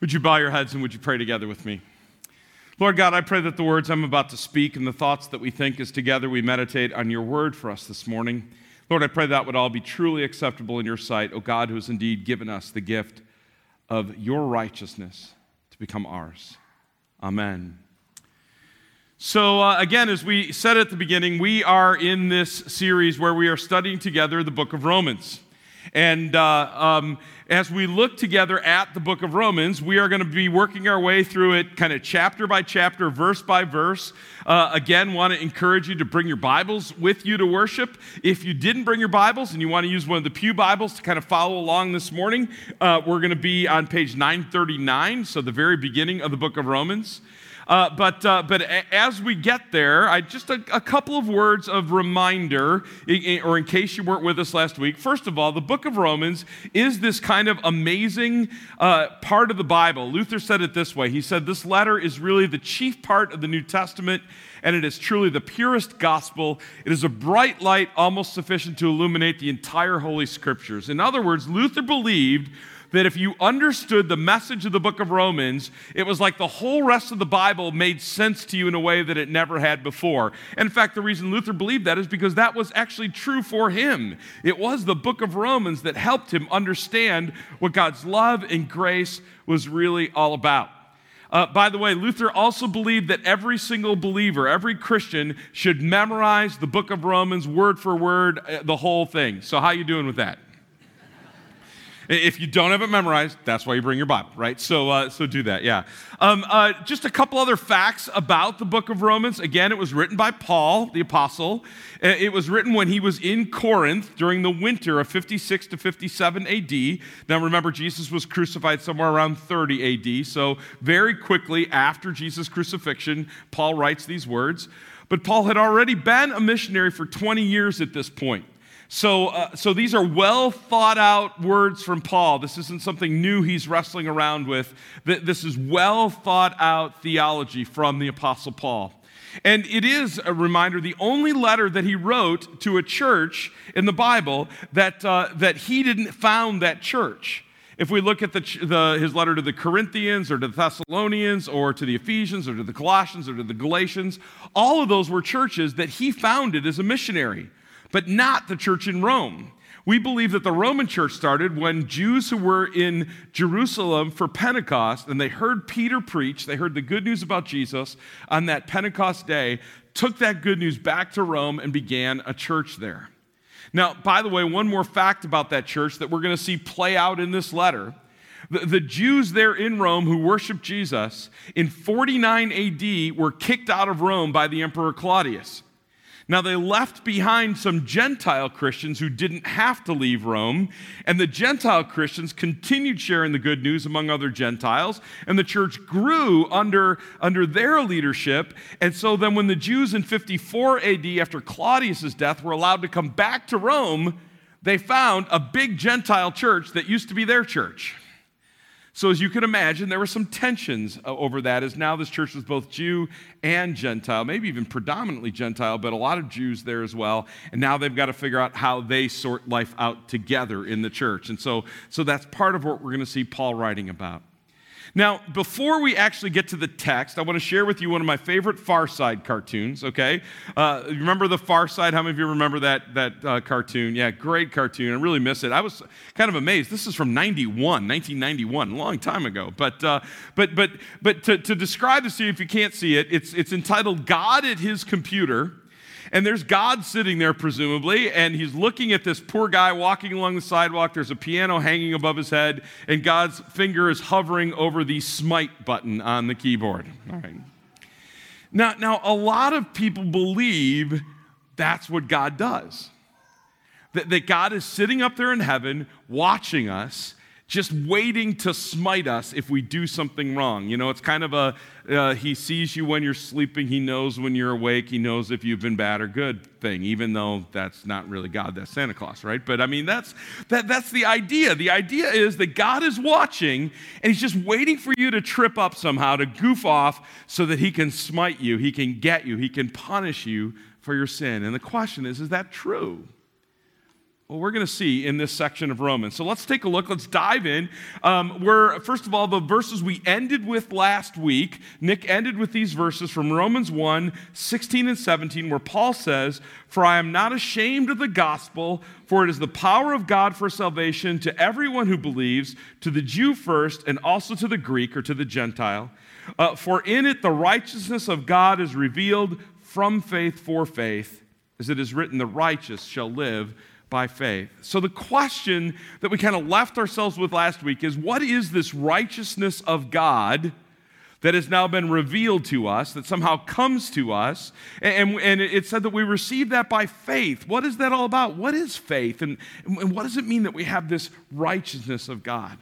Would you bow your heads and would you pray together with me? Lord God, I pray that the words I'm about to speak and the thoughts that we think as together we meditate on your word for us this morning, Lord, I pray that would all be truly acceptable in your sight, O God, who has indeed given us the gift of your righteousness to become ours. Amen. So, uh, again, as we said at the beginning, we are in this series where we are studying together the book of Romans. And uh, um, as we look together at the book of Romans, we are going to be working our way through it kind of chapter by chapter, verse by verse. Uh, again, want to encourage you to bring your Bibles with you to worship. If you didn't bring your Bibles and you want to use one of the Pew Bibles to kind of follow along this morning, uh, we're going to be on page 939, so the very beginning of the book of Romans. Uh, but, uh, but as we get there, I, just a, a, couple of words of reminder, or in case you weren't with us last week. First of all, the book of Romans is this kind of amazing uh, part of the Bible. Luther said it this way He said, This letter is really the chief part of the New Testament, and it is truly the purest gospel. It is a bright light, almost sufficient to illuminate the entire Holy Scriptures. In other words, Luther believed that if you understood the message of the book of Romans, it was like the whole rest of the Bible made sense to you in a way that it never had before. And in fact, the reason Luther believed that is because that was actually true for him. It was the book of Romans that helped him understand what God's love and grace was really all about. Uh, by the way, Luther also believed that every single believer, every Christian, should memorize the book of Romans word for word, uh, the whole thing. So, how you doing with that? If you don't have it memorized, that's why you bring your Bible, right? So, uh, so do that, yeah. Um, uh, just a couple other facts about the book of Romans. Again, it was written by Paul, the apostle. Uh, it was written when he was in Corinth during the winter of 56 to 57 AD. Now, remember, Jesus was crucified somewhere around 30 AD. So, very quickly after Jesus' crucifixion, Paul writes these words. But Paul had already been a missionary for 20 years at this point. So, uh, so these are well thought out words from Paul. This isn't something new he's wrestling around with. This is well thought out theology from the Apostle Paul. And it is a reminder the only letter that he wrote to a church in the Bible that, uh, that he didn't found that church. If we look at the, the, his letter to the Corinthians or to the Thessalonians or to the Ephesians or to the Colossians or to the Galatians, all of those were churches that he founded as a missionary but not the church in Rome. We believe that the Roman church started when Jews who were in Jerusalem for Pentecost and they heard Peter preach, they heard the good news about Jesus on that Pentecost day, took that good news back to Rome and began a church there. Now, by the way, one more fact about that church that we're going to see play out in this letter. The, the Jews there in Rome who worshiped Jesus in 49 AD were kicked out of Rome by the Emperor Claudius. Now, they left behind some Gentile Christians who didn't have to leave Rome, and the Gentile Christians continued sharing the good news among other Gentiles, and the church grew under, under their leadership. And so then, when the Jews in 54 AD, after Claudius's death, were allowed to come back to Rome, they found a big Gentile church that used to be their church. So, as you can imagine, there were some tensions uh, over that, as now this church was both Jew and Gentile, maybe even predominantly Gentile, but a lot of Jews there as well. And now they've got to figure out how they sort life out together in the church. And so, so that's part of what we're going to see Paul writing about. Now, before we actually get to the text, I want to share with you one of my favorite Far Side cartoons, okay? Uh, remember the Far Side? How many of you remember that, that uh, cartoon? Yeah, great cartoon. I really miss it. I was kind of amazed. This is from 91, 1991, a long time ago. But, uh, but, but, but to, to describe this to you, if you can't see it, it's, it's entitled God at His Computer. And there's God sitting there, presumably, and he's looking at this poor guy walking along the sidewalk. There's a piano hanging above his head, and God's finger is hovering over the smite button on the keyboard. All right. Now, now a lot of people believe that's what God does. That, that God is sitting up there in heaven watching us just waiting to smite us if we do something wrong. You know, it's kind of a uh, he sees you when you're sleeping, he knows when you're awake, he knows if you've been bad or good thing, even though that's not really God, that's Santa Claus, right? But I mean, that's, that, that's the idea. The idea is that God is watching and he's just waiting for you to trip up somehow, to goof off so that he can smite you, he can get you, he can punish you for your sin. And the question is, is that true? Well, we're going to see in this section of Romans. So let's take a look. Let's dive in. Um, where, first of all, the verses we ended with last week, Nick ended with these verses from Romans 1 16 and 17, where Paul says, For I am not ashamed of the gospel, for it is the power of God for salvation to everyone who believes, to the Jew first, and also to the Greek or to the Gentile. Uh, for in it the righteousness of God is revealed from faith for faith, as it is written, The righteous shall live by faith. So, the question that we kind of left ourselves with last week is what is this righteousness of God that has now been revealed to us, that somehow comes to us? And, and it said that we receive that by faith. What is that all about? What is faith? And, and what does it mean that we have this righteousness of God?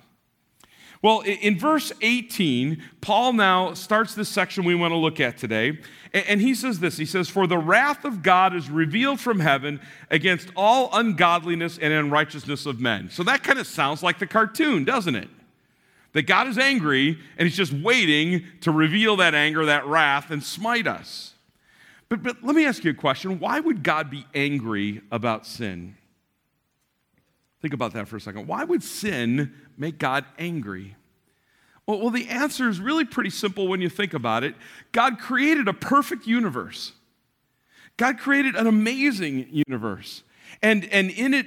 Well, in verse 18, Paul now starts this section we want to look at today. And he says this He says, For the wrath of God is revealed from heaven against all ungodliness and unrighteousness of men. So that kind of sounds like the cartoon, doesn't it? That God is angry and he's just waiting to reveal that anger, that wrath, and smite us. But, but let me ask you a question. Why would God be angry about sin? Think about that for a second. Why would sin make God angry? Well, well, the answer is really pretty simple when you think about it. God created a perfect universe. God created an amazing universe. And, and in it,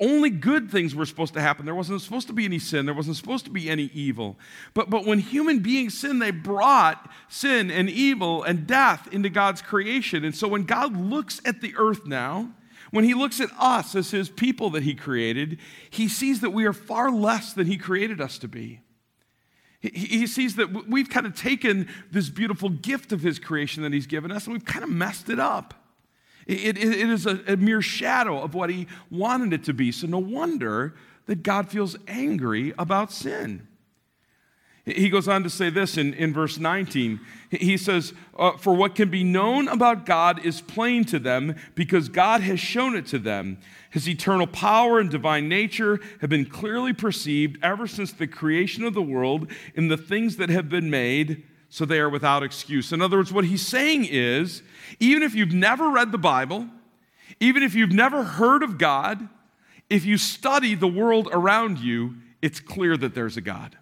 only good things were supposed to happen. There wasn't supposed to be any sin. There wasn't supposed to be any evil. But, but when human beings sinned, they brought sin and evil and death into God's creation. And so when God looks at the earth now, when he looks at us as his people that he created, he sees that we are far less than he created us to be. He, sees that we've kind of taken this beautiful gift of his creation that he's given us and we've kind of messed it up. It, it, it is a, a mere shadow of what he wanted it to be. So, no wonder that God feels angry about sin. He goes on to say this in, in verse 19. He says, uh, For what can be known about God is plain to them because God has shown it to them. His eternal power and divine nature have been clearly perceived ever since the creation of the world in the things that have been made, so they are without excuse. In other words, what he's saying is even if you've never read the Bible, even if you've never heard of God, if you study the world around you, it's clear that there's a God.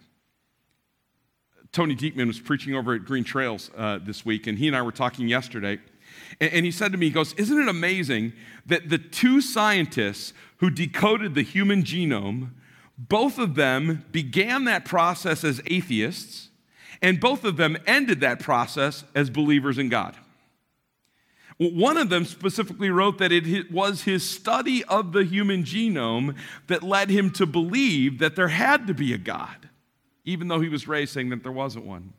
Tony Diekman was preaching over at Green Trails uh, this week, and he and I were talking yesterday. And, and he said to me, he goes, Isn't it amazing that the two scientists who decoded the human genome, both of them began that process as atheists, and both of them ended that process as believers in God? One of them specifically wrote that it was his study of the human genome that led him to believe that there had to be a God even though he was raised saying that there wasn't one.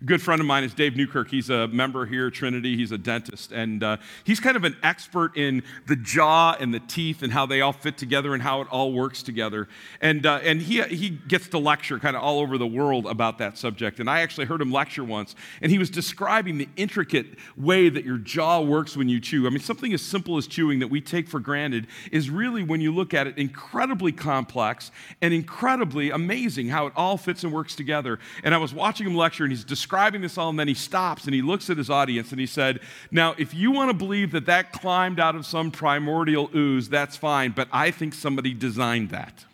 A good friend of mine is Dave Newkirk. He's a member here at Trinity. He's a dentist. And uh, he's kind of an expert in the jaw and the teeth and how they all fit together and how it all works together. And, uh, and he, he gets to lecture kind of all over the world about that subject. And I actually heard him lecture once. And he was describing the intricate way that your jaw works when you chew. I mean, something as simple as chewing that we take for granted is really, when you look at it, incredibly complex and incredibly amazing how it all fits and works together. And I was watching him lecture, and he's describing describing this all, and then he stops and he looks at his audience and he said, Now, if you want to believe that that climbed out of some primordial ooze, that's fine, but I think somebody designed that.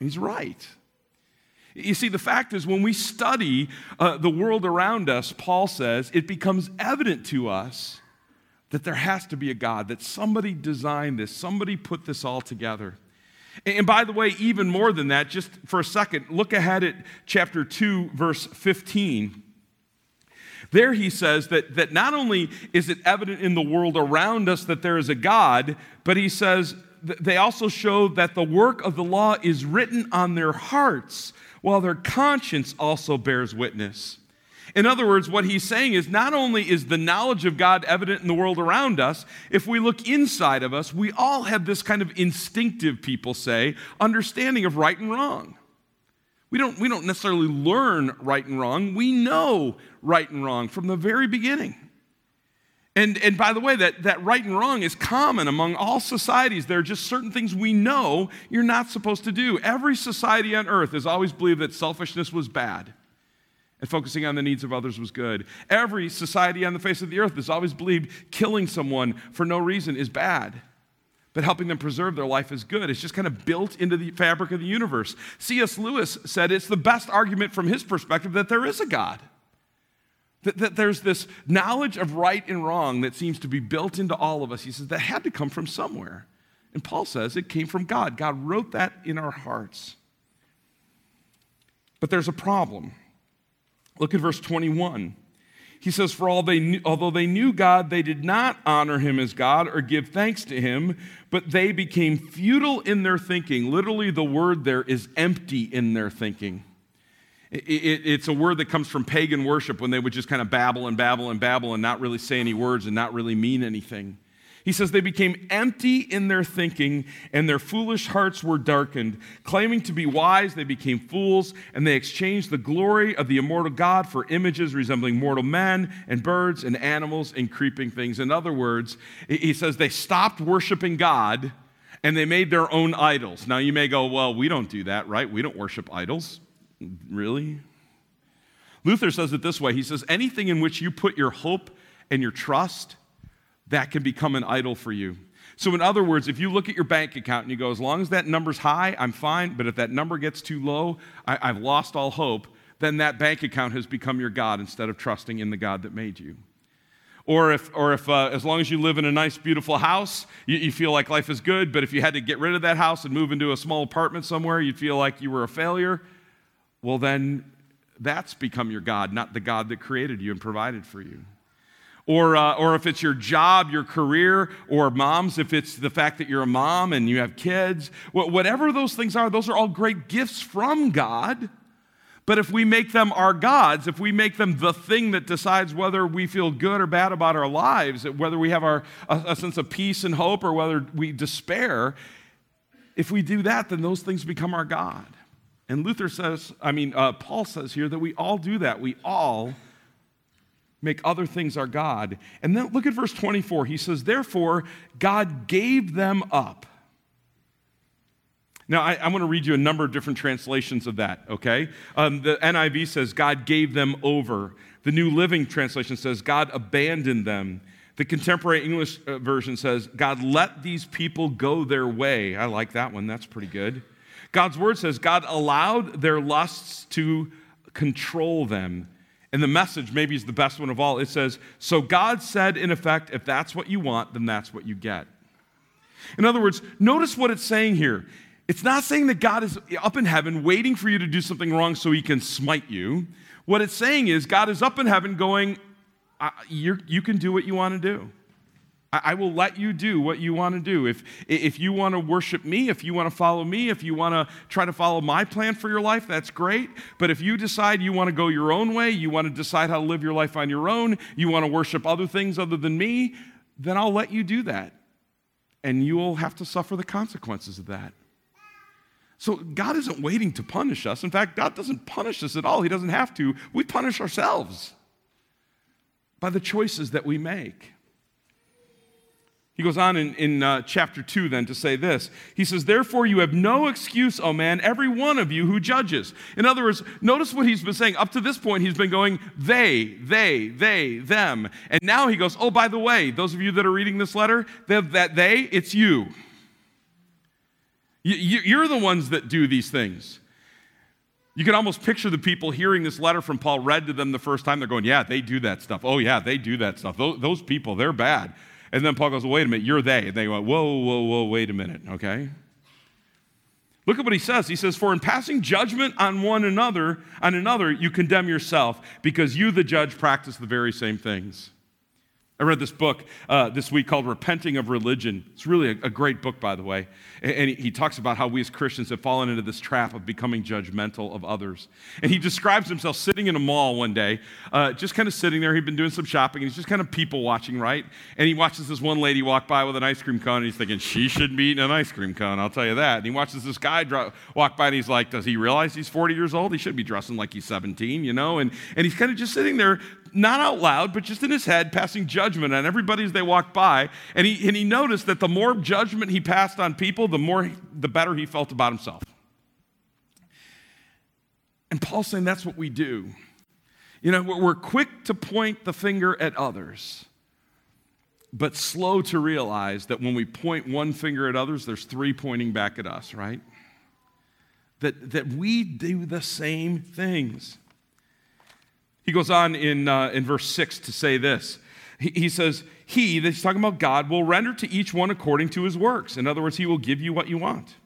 He's right. You see, the fact is, when we study uh, the world around us, Paul says, it becomes evident to us that there has to be a God, that somebody designed this, somebody put this all together. And by the way, even more than that, just for a second, look ahead at chapter 2, verse 15. There he says that, that not only is it evident in the world around us that there is a God, but he says they also show that the work of the law is written on their hearts, while their conscience also bears witness. In other words, what he's saying is not only is the knowledge of God evident in the world around us, if we look inside of us, we all have this kind of instinctive, people say, understanding of right and wrong. We don't, we don't necessarily learn right and wrong, we know right and wrong from the very beginning. And, and by the way, that, that right and wrong is common among all societies. There are just certain things we know you're not supposed to do. Every society on earth has always believed that selfishness was bad and focusing on the needs of others was good. Every society on the face of the earth has always believed killing someone for no reason is bad. but helping them preserve their life is good. It's just kind of built into the fabric of the universe. C.S. Lewis said it's the best argument from his perspective that there is a God. That, that there's this knowledge of right and wrong that seems to be built into all of us. He says that had to come from somewhere. And Paul says it came from God. God wrote that in our hearts. But there's a problem. Look at verse 21. He says, For all they knew, although they knew God, they did not honor him as God or give thanks to him, but they became futile in their thinking. Literally, the word there is empty in their thinking. It, it, it's a word that comes from pagan worship when they would just kind of babble and babble and babble and not really say any words and not really mean anything. He says they became empty in their thinking, and their foolish hearts were darkened. Claiming to be wise, they became fools, and they exchanged the glory of the immortal God for images resembling mortal men and birds and animals and creeping things. In other words, he says they stopped worshiping God and they made their own idols. Now you may go, well, we don't do that, right? We don't worship idols. Really? Luther says it this way He says, anything in which you put your hope and your trust that can become an idol for you. So, in other words, if you look at your bank account and you go, as long as that number's high, I'm fine, but if that number gets too low, I, have lost all hope, then that bank account has become your God instead of trusting in the God that made you. Or if, or if uh, as long as you live in a nice, beautiful house, you, you feel like life is good, but if you had to get rid of that house and move into a small apartment somewhere, you'd feel like you were a failure, well, then that's become your God, not the God that created you and provided for you or, uh, or if it's your job, your career, or moms, if it's the fact that you're a mom and you have kids, whatever those things are, those are all great gifts from God. But if we make them our gods, if we make them the thing that decides whether we feel good or bad about our lives, whether we have our, a, a sense of peace and hope or whether we despair, if we do that, then those things become our God. And Luther says, I mean, uh, Paul says here that we all do that. We all make other things our God. And then look at verse 24. He says, Therefore, God gave them up. Now, I, I want to read you a number of different translations of that, okay? Um, the NIV says, God gave them over. The New Living Translation says, God abandoned them. The contemporary English uh, version says, God let these people go their way. I like that one, that's pretty good. God's word says, God allowed their lusts to control them. And the message, maybe, is the best one of all. It says, So God said, in effect, if that's what you want, then that's what you get. In other words, notice what it's saying here. It's not saying that God is up in heaven waiting for you to do something wrong so he can smite you. What it's saying is God is up in heaven going, You can do what you want to do. I will let you do what you want to do. If, if you want to worship me, if you want to follow me, if you want to try to follow my plan for your life, that's great. But if you decide you want to go your own way, you want to decide how to live your life on your own, you want to worship other things other than me, then I'll let you do that. And you will have to suffer the consequences of that. So God isn't waiting to punish us. In fact, God doesn't punish us at all. He doesn't have to. We punish ourselves by the choices that we make. He goes on in, in uh, chapter 2 then to say this. He says, Therefore, you have no excuse, O man, every one of you who judges. In other words, notice what he's been saying. Up to this point, he's been going, they, they, they, them. And now he goes, Oh, by the way, those of you that are reading this letter, that they, it's you. you. You're the ones that do these things. You can almost picture the people hearing this letter from Paul read to them the first time. They're going, Yeah, they do that stuff. Oh, yeah, they do that stuff. Those, those people, they're bad. And then Paul goes, well, wait a minute, you're they. And they go, whoa, whoa, whoa, wait a minute, okay? Look at what he says. He says, For in passing judgment on one another, on another, you condemn yourself, because you, the judge, practice the very same things. I read this book uh, this week called Repenting of Religion. It's really a, a great book, by the way. And, and he, talks about how we as Christians have fallen into this trap of becoming judgmental of others. And he describes himself sitting in a mall one day, uh, just kind of sitting there. He'd been doing some shopping, and he's just kind of people watching, right? And he watches this one lady walk by with an ice cream cone, and he's thinking, she shouldn't be eating an ice cream cone, I'll tell you that. And he watches this guy walk by, and he's like, does he realize he's 40 years old? He should be dressing like he's 17, you know? And, and he's kind of just sitting there not out loud, but just in his head, passing judgment on everybody as they walked by. And he, and he noticed that the more judgment he passed on people, the more, the better he felt about himself. And Paul's saying that's what we do. You know, we're quick to point the finger at others. but slow to realize that when we point one finger at others, there's three pointing back at us, right? That, that we do the same things. He goes on in, uh, in verse 6 to say this. He, he says, He, that he's talking about God, will render to each one according to his works. In other words, He will give you what you want.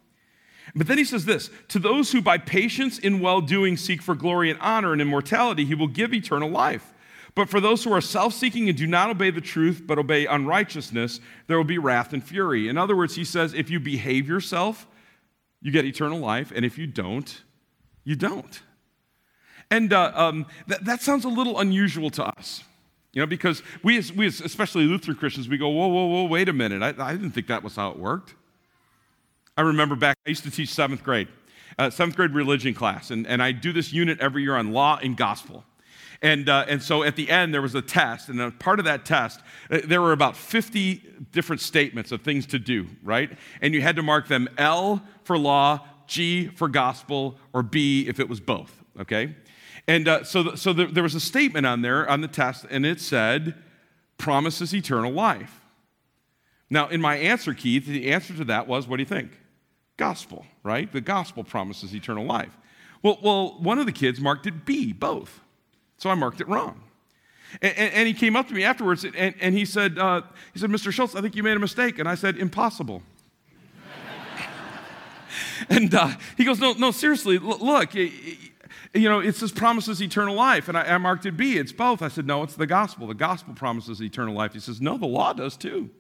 But then he says this To those who by patience in well doing seek for glory and honor and immortality, He will give eternal life. But for those who are self seeking and do not obey the truth, but obey unrighteousness, there will be wrath and fury. In other words, he says, if you behave yourself, you get eternal life, and if you don't, you don't. And uh, um, that, that sounds a little unusual to us. You know, because we, as, we as, especially Lutheran Christians, we go, whoa, whoa, whoa, wait a minute. I, I didn't think that was how it worked. I remember back, I used to teach seventh grade, uh, seventh grade religion class, and, and I do this unit every year on law and gospel. And, uh, and so at the end, there was a test. And a part of that test, uh, there were about 50 different statements of things to do, right? And you had to mark them L for law, G for gospel, or B if it was both, okay? And uh, so, so there, there was a statement on there on the test, and it said, promises eternal life. Now, in my answer, Keith, the answer to that was, what do you think? Gospel, right? The gospel promises eternal life. Well, well one of the kids marked it B, both. So I marked it wrong. And, and, and he came up to me afterwards and, and he, said, uh, he said, Mr. Schultz, I think you made a mistake. And I said, Impossible. and uh, he goes, No, no, seriously, look, you know, it says promises eternal life. And I, I marked it B. It's both. I said, No, it's the gospel. The gospel promises eternal life. He says, No, the law does too.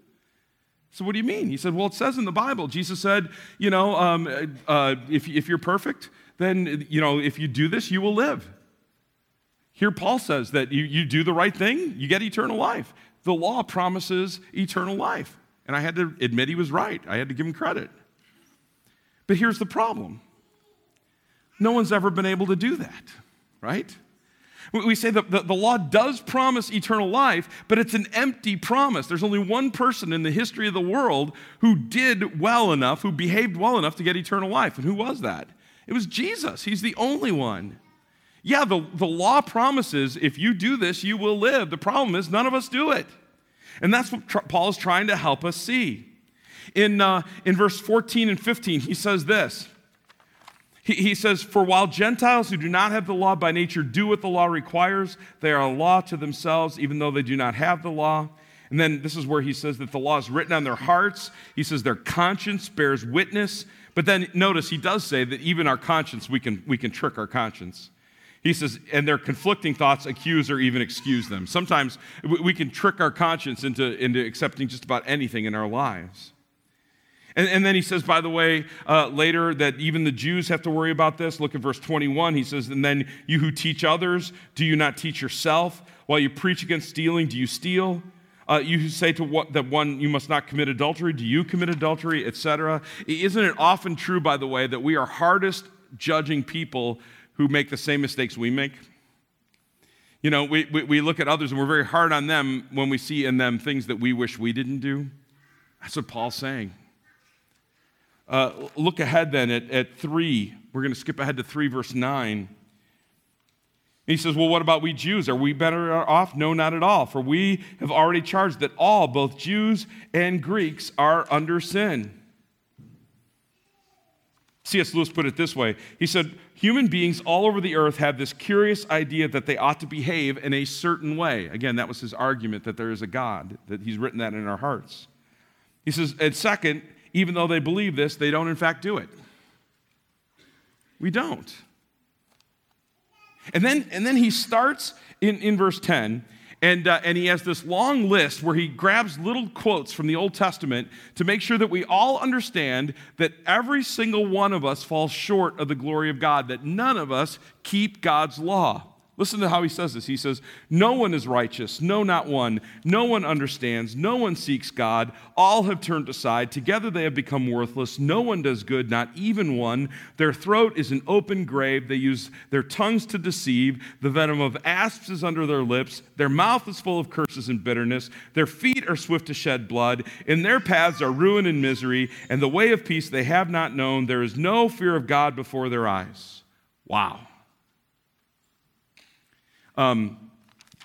So, what do you mean? He said, Well, it says in the Bible, Jesus said, You know, um, uh, if, if you're perfect, then, you know, if you do this, you will live. Here, Paul says that you, you do the right thing, you get eternal life. The law promises eternal life. And I had to admit he was right, I had to give him credit. But here's the problem no one's ever been able to do that, right? We say that the, law does promise eternal life, but it's an empty promise. There's only one person in the history of the world who did well enough, who behaved well enough to get eternal life. And who was that? It was Jesus. He's the only one. Yeah, the, the law promises if you do this, you will live. The problem is none of us do it. And that's what tr- Paul is trying to help us see. In, uh, in verse 14 and 15, he says this. He, he says, For while Gentiles who do not have the law by nature do what the law requires, they are a law to themselves, even though they do not have the law. And then this is where he says that the law is written on their hearts. He says their conscience bears witness. But then notice he does say that even our conscience, we can, we can trick our conscience. He says, and their conflicting thoughts accuse or even excuse them. Sometimes we can trick our conscience into, into accepting just about anything in our lives. And, and then he says, by the way, uh, later that even the Jews have to worry about this. Look at verse 21. He says, And then you who teach others, do you not teach yourself? While you preach against stealing, do you steal? Uh, you who say to what, that one you must not commit adultery, do you commit adultery, etc.? Isn't it often true, by the way, that we are hardest judging people who make the same mistakes we make. You know, we, we, we, look at others and we're very hard on them when we see in them things that we wish we didn't do. That's what Paul's saying. Uh, look ahead then at, at 3. We're going to skip ahead to 3, verse 9. He says, Well, what about we Jews? Are we better off? No, not at all. For we have already charged that all, both Jews and Greeks, are under sin. C.S. Lewis put it this way He said, Human beings all over the earth have this curious idea that they ought to behave in a certain way. Again, that was his argument that there is a God, that he's written that in our hearts. He says, and second, even though they believe this, they don't in fact do it. We don't. And then, and then he starts in, in verse 10 and, uh, and he has this long list where he grabs little quotes from the Old Testament to make sure that we all understand that every single one of us falls short of the glory of God, that none of us keep God's law. Listen to how he says this. He says, No one is righteous, no, not one. No one understands, no one seeks God. All have turned aside. Together they have become worthless. No one does good, not even one. Their throat is an open grave. They use their tongues to deceive. The venom of asps is under their lips. Their mouth is full of curses and bitterness. Their feet are swift to shed blood. In their paths are ruin and misery, and the way of peace they have not known. There is no fear of God before their eyes. Wow. Um,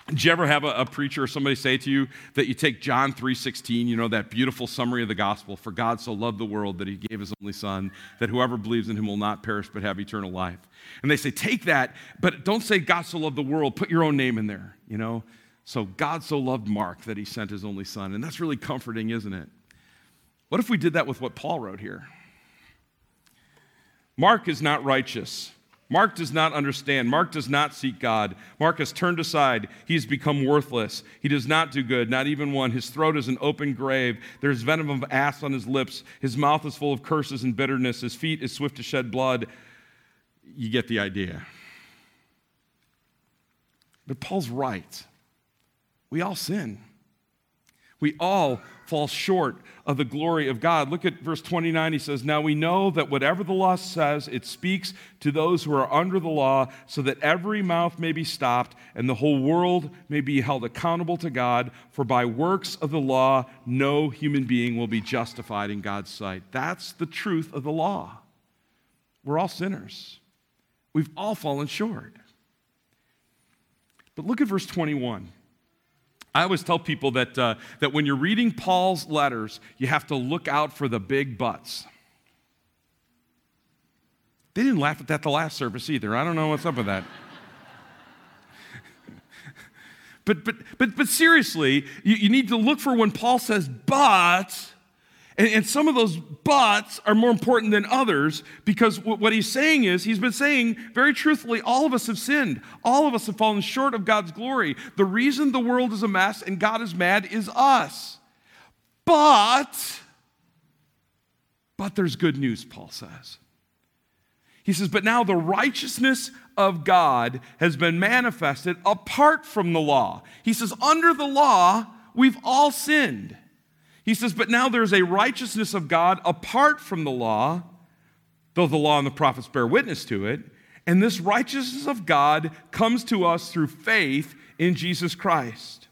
Did you ever have a, a, preacher or somebody say to you that you take John 3:16, you know, that beautiful summary of the gospel, for God so loved the world that he gave his only son, that whoever believes in him will not perish but have eternal life. And they say, take that, but don't say God so loved the world, put your own name in there, you know? So God so loved Mark that he sent his only son. And that's really comforting, isn't it? What if we did that with what Paul wrote here? Mark is not righteous. Mark does not understand. Mark does not seek God. Mark has turned aside. He has become worthless. He does not do good, not even one. His throat is an open grave. There's venom of ass on his lips. His mouth is full of curses and bitterness. His feet is swift to shed blood. You get the idea. But Paul's right. We all sin. We all fall short of the glory of God. Look at verse 29. He says, Now we know that whatever the law says, it speaks to those who are under the law, so that every mouth may be stopped and the whole world may be held accountable to God. For by works of the law, no human being will be justified in God's sight. That's the truth of the law. We're all sinners, we've all fallen short. But look at verse 21. I always tell people that, uh, that when you're reading Paul's letters, you have to look out for the big buts. They didn't laugh at that the last service either. I don't know what's up with that. but, but, but, but seriously, you, you need to look for when Paul says, but and, some of those buts are more important than others because what he's saying is, he's been saying very truthfully, all of us have sinned. All of us have fallen short of God's glory. The reason the world is a mess and God is mad is us. But, but there's good news, Paul says. He says, but now the righteousness of God has been manifested apart from the law. He says, under the law, we've all sinned. He says, But now there's a righteousness of God apart from the law, though the law and the prophets bear witness to it. And this righteousness of God comes to us through faith in Jesus Christ.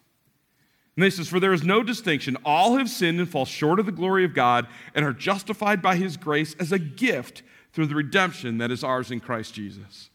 And he says, For there is no distinction. All have sinned and fall short of the glory of God and are justified by his grace as a gift through the redemption that is ours in Christ Jesus.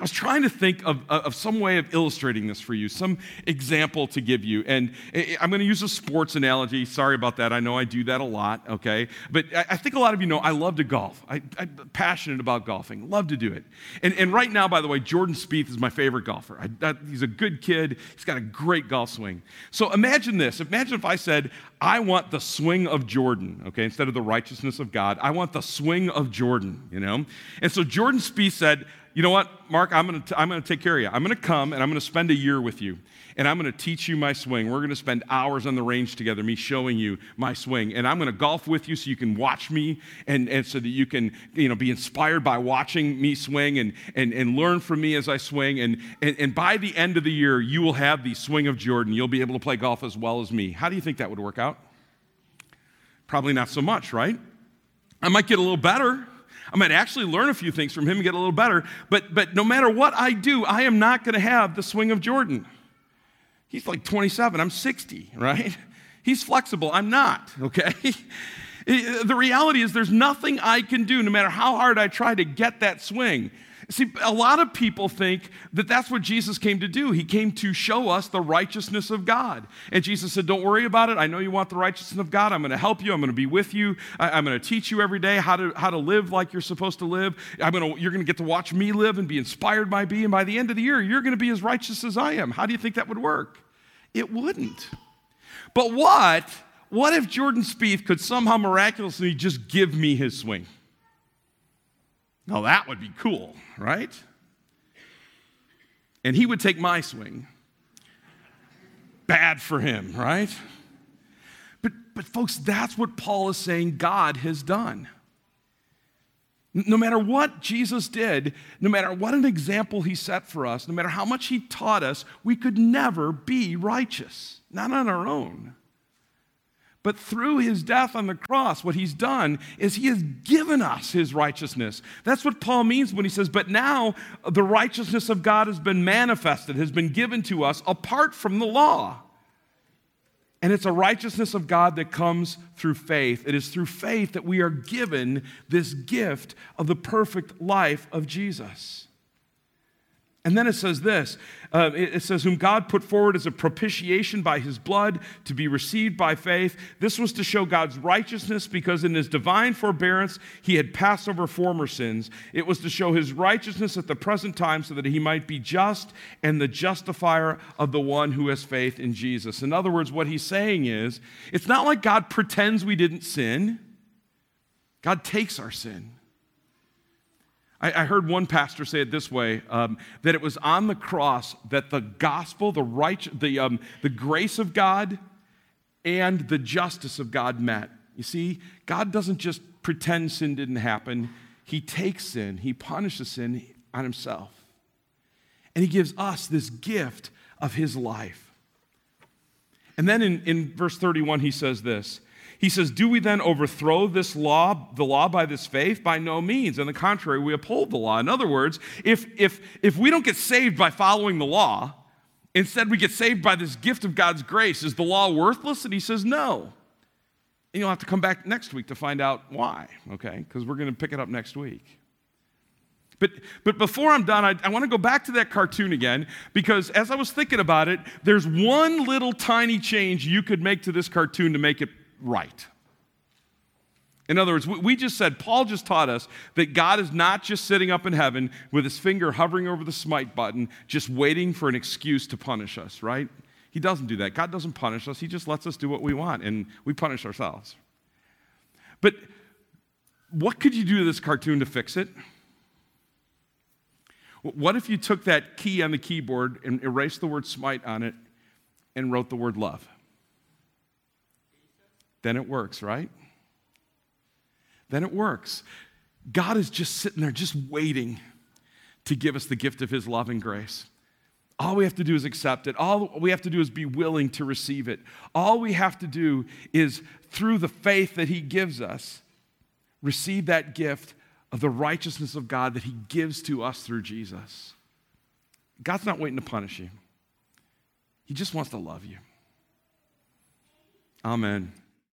I was trying to think of, uh, of some way of illustrating this for you, some example to give you. And I'm going to use a sports analogy. Sorry about that. I know I do that a lot, okay? But I think a lot of you know I love to golf. I, am passionate about golfing, love to do it. And, and right now, by the way, Jordan Spieth is my favorite golfer. I, he's a good kid, he's got a great golf swing. So imagine this. Imagine if I said, I want the swing of Jordan, okay, instead of the righteousness of God. I want the swing of Jordan, you know? And so Jordan Spieth said, you know what, Mark, I'm going to I'm going to take care of you. I'm going to come and I'm going to spend a year with you. And I'm going to teach you my swing. We're going to spend hours on the range together, me showing you my swing. And I'm going to golf with you so you can watch me and, and so that you can you know, be inspired by watching me swing and, and, and learn from me as I swing. And, and, and by the end of the year, you will have the swing of Jordan. You'll be able to play golf as well as me. How do you think that would work out? Probably not so much, right? I might get a little better. I might actually learn a few things from him and get a little better, but, but no matter what I do, I am not going to have the swing of Jordan. He's like 27, I'm 60, right? He's flexible, I'm not, okay? the reality is, there's nothing I can do, no matter how hard I try to get that swing. See, a lot of people think that that's what Jesus came to do. He came to show us the righteousness of God. And Jesus said, Don't worry about it. I know you want the righteousness of God. I'm going to help you. I'm going to be with you. I, am going to teach you every day how to, how to live like you're supposed to live. I'm going to, you're going to get to watch me live and be inspired by me. And by the end of the year, you're going to be as righteous as I am. How do you think that would work? It wouldn't. But what? What if Jordan Spieth could somehow miraculously just give me his swing? Now that would be cool, right? And he would take my swing. Bad for him, right? But, but folks, that's what Paul is saying God has done. No matter what Jesus did, no matter what an example he set for us, no matter how much he taught us, we could never be righteous, not on our own. But through his death on the cross, what he's done is he has given us his righteousness. That's what Paul means when he says, But now the righteousness of God has been manifested, has been given to us apart from the law. And it's a righteousness of God that comes through faith. It is through faith that we are given this gift of the perfect life of Jesus. And then it says this uh, it says, Whom God put forward as a propitiation by his blood to be received by faith. This was to show God's righteousness because in his divine forbearance he had passed over former sins. It was to show his righteousness at the present time so that he might be just and the justifier of the one who has faith in Jesus. In other words, what he's saying is, it's not like God pretends we didn't sin, God takes our sin. I, I heard one pastor say it this way um, that it was on the cross that the gospel, the, right, the, um, the grace of God, and the justice of God met. You see, God doesn't just pretend sin didn't happen, He takes sin, He punishes sin on Himself. And He gives us this gift of His life. And then in, in verse 31, He says this he says, Do we then overthrow this law, the law by this faith? By no means. On the contrary, we uphold the law. In other words, if, if, if we don't get saved by following the law, instead we get saved by this gift of God's grace, is the law worthless? And he says, No. And you'll have to come back next week to find out why, okay? Because we're going to pick it up next week. But, but before I'm done, I, I want to go back to that cartoon again because as I was thinking about it, there's one little tiny change you could make to this cartoon to make it right. In other words, we just said, Paul just taught us that God is not just sitting up in heaven with his finger hovering over the smite button, just waiting for an excuse to punish us, right? He doesn't do that. God doesn't punish us, he just lets us do what we want, and we punish ourselves. But what could you do to this cartoon to fix it? What if you took that key on the keyboard and erased the word smite on it and wrote the word love? Then it works, right? Then it works. God is just sitting there, just waiting to give us the gift of His love and grace. All we have to do is accept it. All we have to do is be willing to receive it. All we have to do is, through the faith that He gives us, receive that gift of the righteousness of God that He gives to us through Jesus. God's not waiting to punish you, He just wants to love you. Amen.